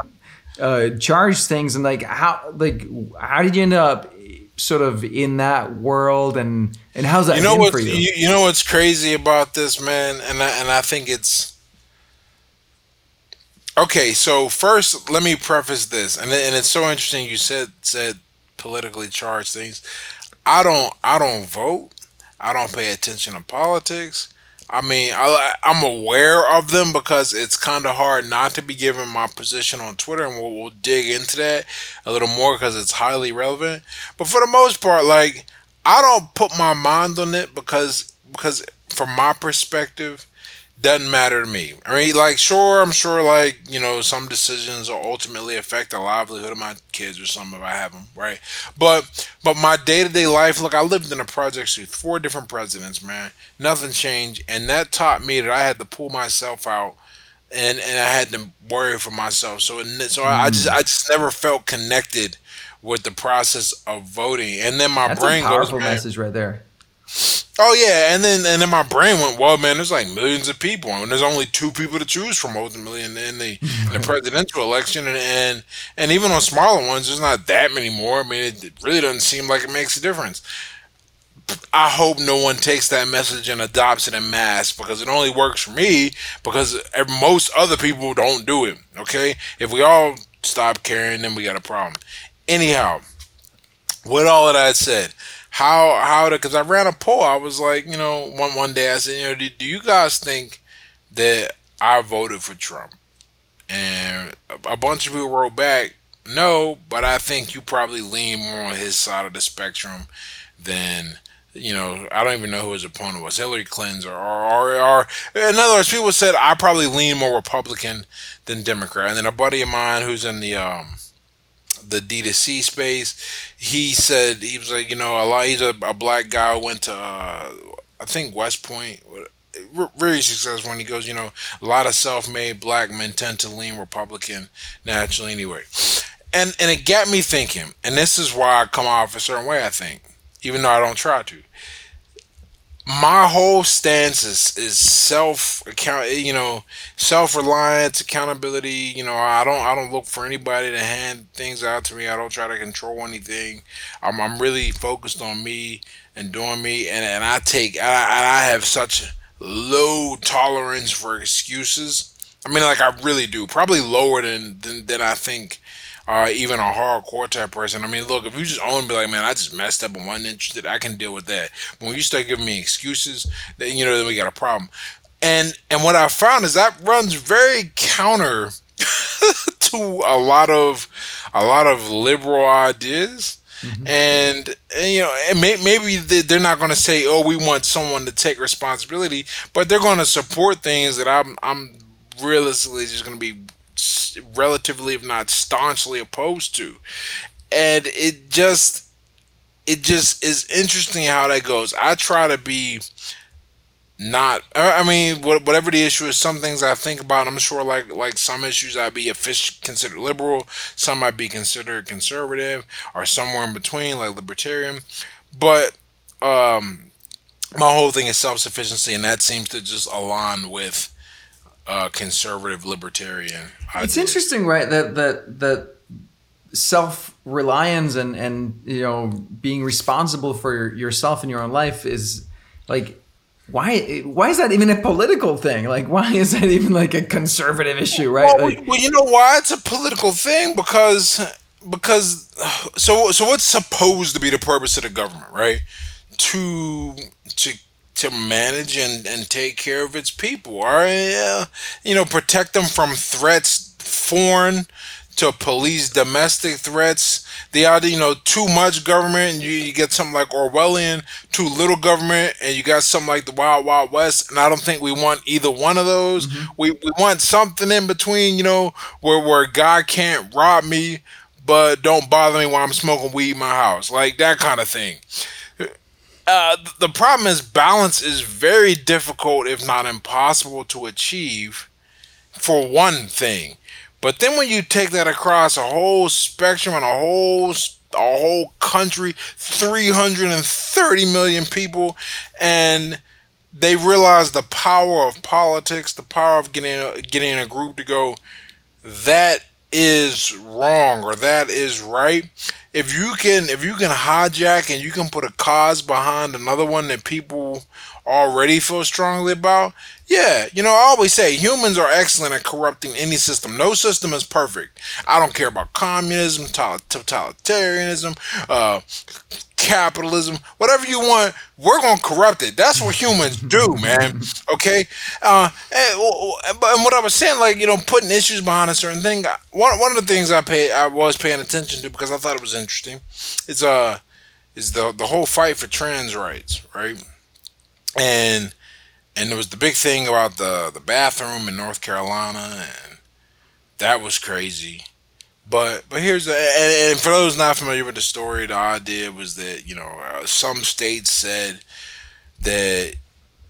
uh, charged things and like how like how did you end up sort of in that world and and how's that you know what you? you, you know what's crazy about this man? And I, and I think it's okay so first let me preface this and, and it's so interesting you said said politically charged things. I don't i don't vote. I don't pay attention to politics. I mean, I, I'm aware of them because it's kind of hard not to be given my position on Twitter, and we'll, we'll dig into that a little more because it's highly relevant. But for the most part, like I don't put my mind on it because because from my perspective, doesn't matter to me. I mean, like, sure, I'm sure, like, you know, some decisions will ultimately affect the livelihood of my kids or something if I have them, right? But, but my day to day life, look, I lived in a project with four different presidents, man. Nothing changed, and that taught me that I had to pull myself out, and and I had to worry for myself. So, so I, I just, I just never felt connected with the process of voting, and then my That's brain a powerful goes, message right there. Oh yeah, and then and then my brain went, well, man, there's like millions of people, and there's only two people to choose from ultimately in, in the in [LAUGHS] the presidential election, and, and and even on smaller ones, there's not that many more. I mean, it, really doesn't seem like it makes a difference. I hope no one takes that message and adopts it in mass because it only works for me because most other people don't do it. Okay, if we all stop caring, then we got a problem. Anyhow, with all of that said, how how to because I ran a poll. I was like, you know, one one day I said, you know, do, do you guys think that I voted for Trump? And a, a bunch of people wrote back, no, but I think you probably lean more on his side of the spectrum than you know. I don't even know who his opponent was, Hillary Clinton, or or, or, or in other words, people said I probably lean more Republican than Democrat. And then a buddy of mine who's in the um the D2C space, he said he was like, you know. He's a, black guy went to uh, I think West Point. Very successful. When he goes, you know, a lot of self-made black men tend to lean Republican naturally anyway, and and it got me thinking. And this is why I come off a certain way. I think, even though I don't try to my whole stance is is self account you know self reliance accountability you know i don't i don't look for anybody to hand things out to me. I don't try to control anything. I'm, I'm really focused on me and doing me and, and i take I, I have such low tolerance for excuses. I mean like i really do probably lower than than, than i think uh, even a hardcore type person. I mean, look, if you just own be like, man, I just messed up and wasn't interested, I can deal with that. But when you start giving me excuses, then you know then we got a problem. And and what I found is that runs very counter [LAUGHS] to a lot of a lot of liberal ideas. And, and, you know, and may, maybe they- they're not going to say, "Oh, we want someone to take responsibility," but they're going to support things that I'm I'm realistically just going to be relatively, if not staunchly, opposed to. And it just it just is interesting how that goes. I try to be not. I mean, whatever the issue is, some things I think about. I'm sure, like like some issues, I'd be offic- considered liberal. Some might be considered conservative, or somewhere in between, like libertarian. But um, my whole thing is self sufficiency, and that seems to just align with uh, conservative libertarian. It's ideas. interesting, right? That that that self reliance and and you know being responsible for yourself and your own life is like why why is that even a political thing? Like why [LAUGHS] is that even like a conservative issue, right? Well, Like, well, you know why it's a political thing because because so so what's supposed to be the purpose of the government, right? To to to manage and, and take care of its people, or uh, you know, protect them from threats, foreign to police domestic threats. The idea, you know, too much government, and you, you get something like Orwellian, too little government, and you got something like the Wild Wild West. And I don't think we want either one of those. We, we want something in between, you know, where where God can't rob me, but don't bother me while I'm smoking weed in my house, like that kind of thing. Uh, the problem is balance is very difficult, if not impossible, to achieve for one thing. But then when you take that across a whole spectrum and a whole a whole country, 330 million people, and they realize the power of politics, the power of getting getting a group to go. That is wrong or that is right if you can if you can hijack and you can put a cause behind another one that people already feel strongly about yeah you know i always say humans are excellent at corrupting any system. No system is perfect. I don't care about communism totalitarianism uh, capitalism, whatever you want, we're gonna corrupt it. That's what humans [LAUGHS] do, man. Okay. Uh, and, and what I was saying, like you know, putting issues behind a certain thing. One one of the things I pay, I was paying attention to because I thought it was interesting, is uh, is the the whole fight for trans rights, right? And and there was the big thing about the the bathroom in North Carolina, and that was crazy. But but here's the and, and, for those not familiar with the story, the idea was that you know uh, some states said that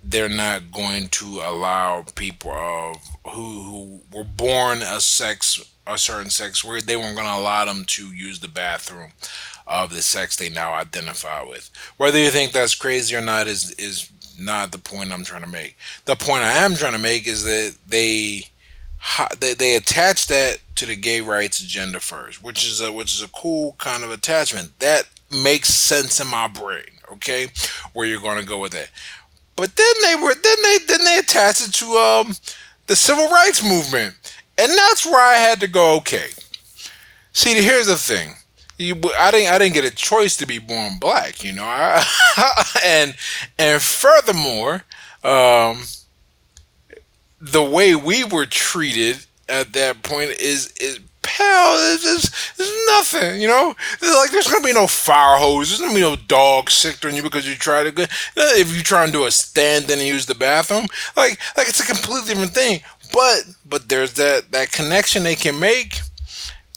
they're not going to allow people of who who were born a sex a certain sex where they weren't going to allow them to use the bathroom of the sex they now identify with. Whether you think that's crazy or not is is not the point I'm trying to make. The point I am trying to make is that they they, they attach that to the gay rights agenda first, which is a which is a cool kind of attachment that makes sense in my brain. Okay, where you're going to go with that. But then they were then they then they attached it to um the civil rights movement, and that's where I had to go. Okay, see, here's the thing. You, I didn't. I didn't get a choice to be born black, you know. I, [LAUGHS] and and furthermore, um, the way we were treated at that point is is. It's just it's nothing, you know. Like there's gonna be no fire hose. There's gonna be no dog sick on you because you try to go. If you try and do a stand and use the bathroom, like like it's a completely different thing. But but there's that that connection they can make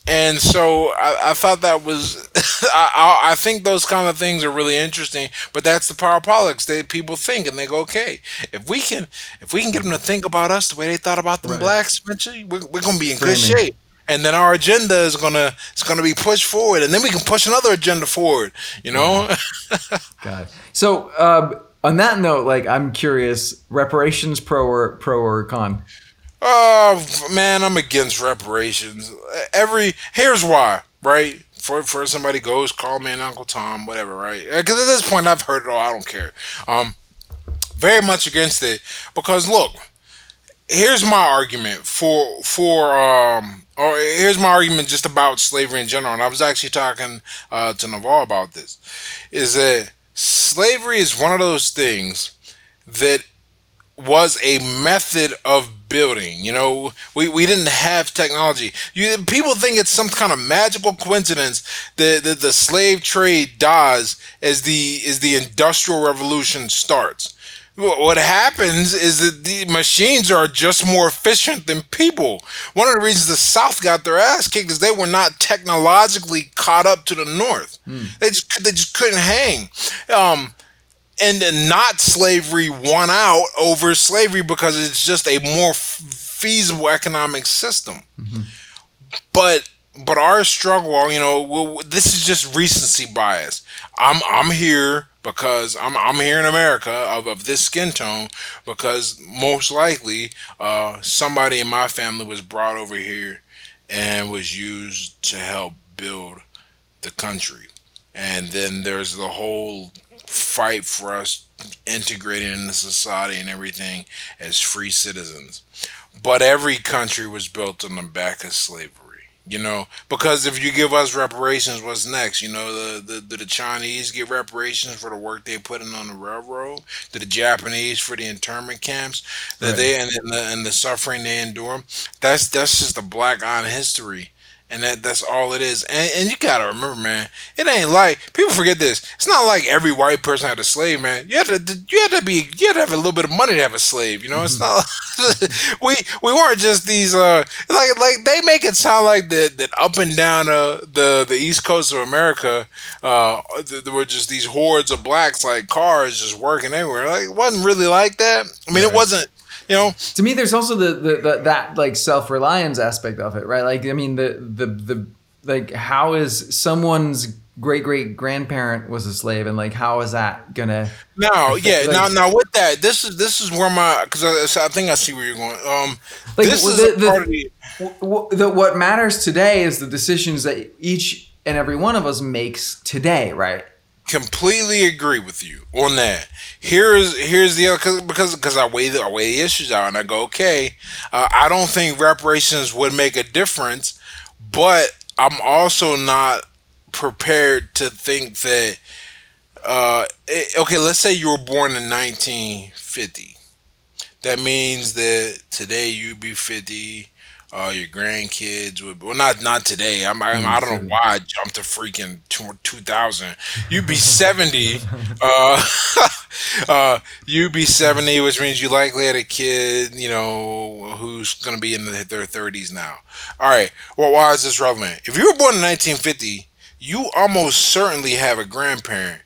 and so I, I thought that was [LAUGHS] I, I think those kind of things are really interesting but that's the power of politics they people think and they go okay if we can if we can get them to think about us the way they thought about the right. blacks eventually we're, we're going to be in Framing. good shape and then our agenda is gonna it's gonna be pushed forward and then we can push another agenda forward you know [LAUGHS] God. so uh, on that note like i'm curious reparations pro or pro or con Oh man, I'm against reparations. Every here's why, right? For for somebody goes, call me an Uncle Tom, whatever, right? Because at this point, I've heard it all. I don't care. Um, very much against it because look, here's my argument for for um or here's my argument just about slavery in general. And I was actually talking uh, to Naval about this. Is that slavery is one of those things that was a method of building. You know, we, we didn't have technology. You people think it's some kind of magical coincidence that, that the slave trade dies as the as the industrial revolution starts. What happens is that the machines are just more efficient than people. One of the reasons the South got their ass kicked is they were not technologically caught up to the North. Mm. They just they just couldn't hang. Um, and not slavery won out over slavery because it's just a more feasible economic system. Mm-hmm. But but our struggle, you know, this is just recency bias. I'm I'm here because I'm I'm here in America of, of this skin tone because most likely uh, somebody in my family was brought over here and was used to help build the country. And then there's the whole fight for us integrating into society and everything as free citizens. But every country was built on the back of slavery. You know, because if you give us reparations, what's next? You know, the, the the, the Chinese get reparations for the work they put in on the railroad. Do the Japanese for the internment camps that right. they and, and the and the suffering they endure? That's that's just a black on history and that that's all it is. And, and you gotta remember, man, it ain't like people forget this. It's not like every white person had a slave, man. You had to you had to be you had to have a little bit of money to have a slave. You know, it's mm-hmm. not [LAUGHS] we we weren't just these uh like like they make it sound like that that up and down uh, the the east coast of America uh there were just these hordes of blacks like cars just working everywhere. Like it wasn't really like that. I mean, yeah. it wasn't you know? To me there's also the, the, the that like self-reliance aspect of it right? Like i mean the the the like how is someone's great great grandparent was a slave and like how is that gonna Now, yeah, like- now, now with that, this is this is where my because I, I think I see where you're going. Um, Like, this well, is the- a the- part of the the, what matters today is the decisions that each and every one of us makes today right completely agree with you on that. Here's here's the other because because I weigh the I weigh the issues out and I go okay. Uh, I don't think reparations would make a difference, but I'm also not prepared to think that. Uh, it- okay, let's say you were born in 1950. That means that today you'd be 50. Uh, your grandkids would well not not today. I'm, I'm I don't know why I jumped to freaking two, 2000. You'd be 70. uh, [LAUGHS] uh, you'd be 70, which means you likely had a kid, you know, who's gonna be in the, their 30s now. All right. Well, why is this relevant? If you were born in 1950, you almost certainly have a grandparent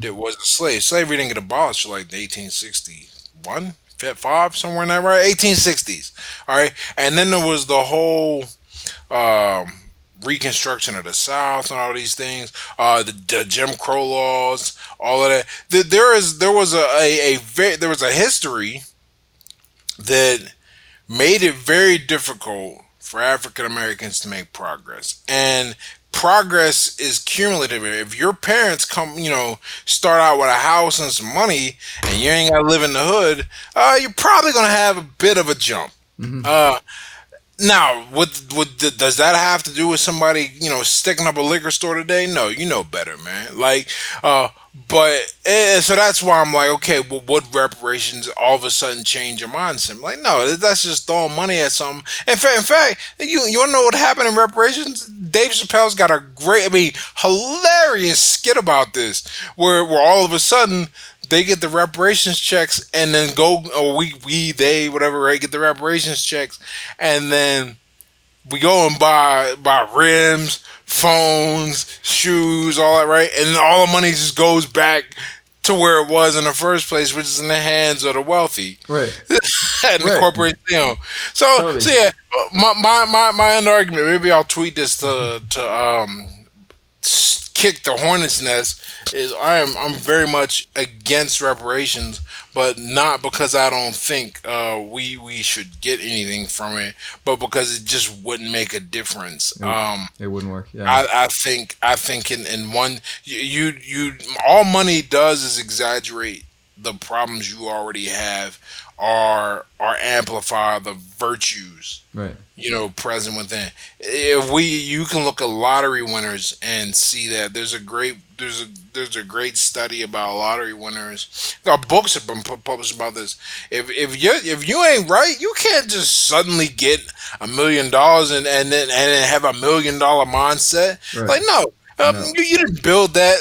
that was a slave. Slavery didn't get abolished like the 1861, Fit five, somewhere in that right, 1860s. All right, and then there was the whole um, Reconstruction of the South and all these things, uh, the, the Jim Crow laws, all of that. There- There is there was a a, a there was a history that made it very difficult for African Americans to make progress. And progress is cumulative. If your parents come, you know, start out with a house and some money and you ain't got to live in the hood, uh, you're probably going to have a bit of a jump. Uh, now, what, what does that have to do with somebody, you know, sticking up a liquor store today? No, you know better, man. Like, uh, but eh, so that's why I'm like, okay, well, what reparations all of a sudden change your mindset? I'm like, no, that's just throwing money at something. In fact, in fact, you you wanna know what happened in reparations? Dave Chappelle's got a great, I mean, hilarious skit about this, where where all of a sudden they get the reparations checks and then go, or we we they whatever, right? Get the reparations checks, and then we go and buy buy rims, phones, shoes, all that, right? And all the money just goes back to where it was in the first place, which is in the hands of the wealthy right [LAUGHS] and the Right. corporate you know. So Totally. so yeah, my my my my end argument. Maybe I'll tweet this to to um kick the hornet's nest. Is I am I'm very much against reparations, but not because I don't think uh, we we should get anything from it, but because it just wouldn't make a difference. Um, it wouldn't work yeah. I, I think I think in, in one you, you you all money does is exaggerate the problems you already have or or amplify the virtues right. you know present within. If we you can look at lottery winners and see that there's a great there's a there's a great study about lottery winners uh, books have been published about this if if you if you ain't right you can't just suddenly get a million dollars and and then and then have a million dollar mindset Right. like no um, No. You, you didn't build that.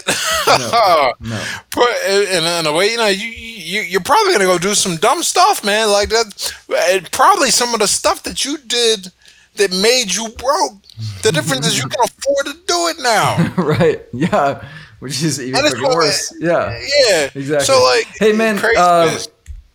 no [LAUGHS] But in, in a way, you know, you, you you're probably gonna go do some dumb stuff, man. Like that, and probably some of the stuff that you did that made you broke. The difference is you can afford to do it now. [LAUGHS] right yeah which is even worse yeah Yeah, Exactly. So like, hey man, uh,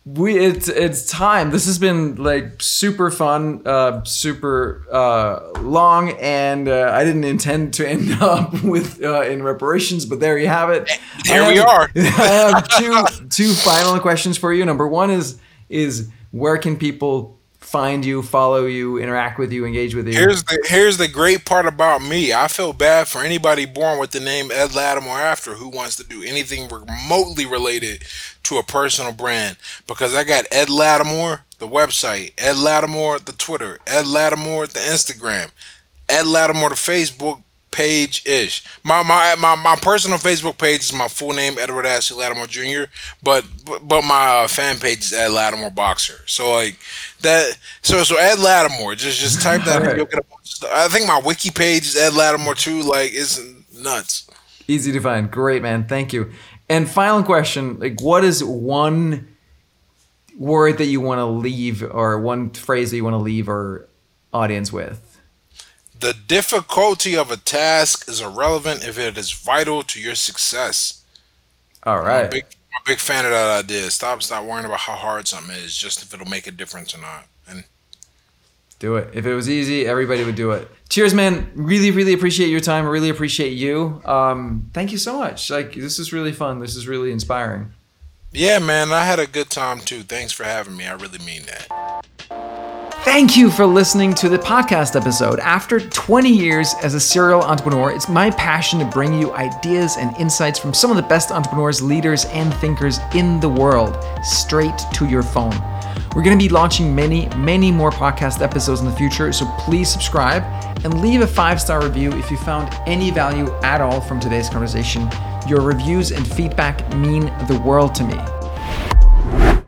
we it's it's time. This has been like super fun, uh, super uh, long, and uh, I didn't intend to end [LAUGHS] up with uh, in reparations, but there you have it. Here we are. [LAUGHS] I have two [LAUGHS] two final questions for you. Number one is is where can people find you, follow you, interact with you, engage with you? Here's the here's the great part about me. I feel bad for anybody born with the name Ed Latimore after who wants to do anything remotely related to a personal brand because I got Ed Latimore the website, Ed Latimore the Twitter, Ed Latimore the Instagram, Ed Lattimore the Facebook page ish. My, my my my personal Facebook page is my full name Edward Ashley Latimore Jr. But but, my uh, fan page is Ed Latimore Boxer. So like that. So so Ed Latimore. Just just type that. in, Alright. You'll get a bunch of stuff. I think my wiki page is Ed Latimore too. Like it's nuts. Easy to find. Great, man. Thank you. And final question: like, what is one word that you want to leave, or one phrase that you want to leave our audience with? The difficulty of a task is irrelevant if it is vital to your success. All right. I'm a big, I'm a big fan of that idea. Stop, stop worrying about how hard something is, just if it'll make a difference or not. And Do it. If it was easy, everybody would do it. Cheers, man. Really, really appreciate your time. Really appreciate you. Um, thank you so much. Like, this is really fun. This is really inspiring. Yeah, man, I had a good time too. Thanks for having me. I really mean that. Thank you for listening to the podcast episode. After 20 years as a serial entrepreneur, it's my passion to bring you ideas and insights from some of the best entrepreneurs, leaders, and thinkers in the world straight to your phone. We're going to be launching many, many more podcast episodes in the future, so please subscribe and leave a five star review if you found any value at all from today's conversation. Your reviews and feedback mean the world to me.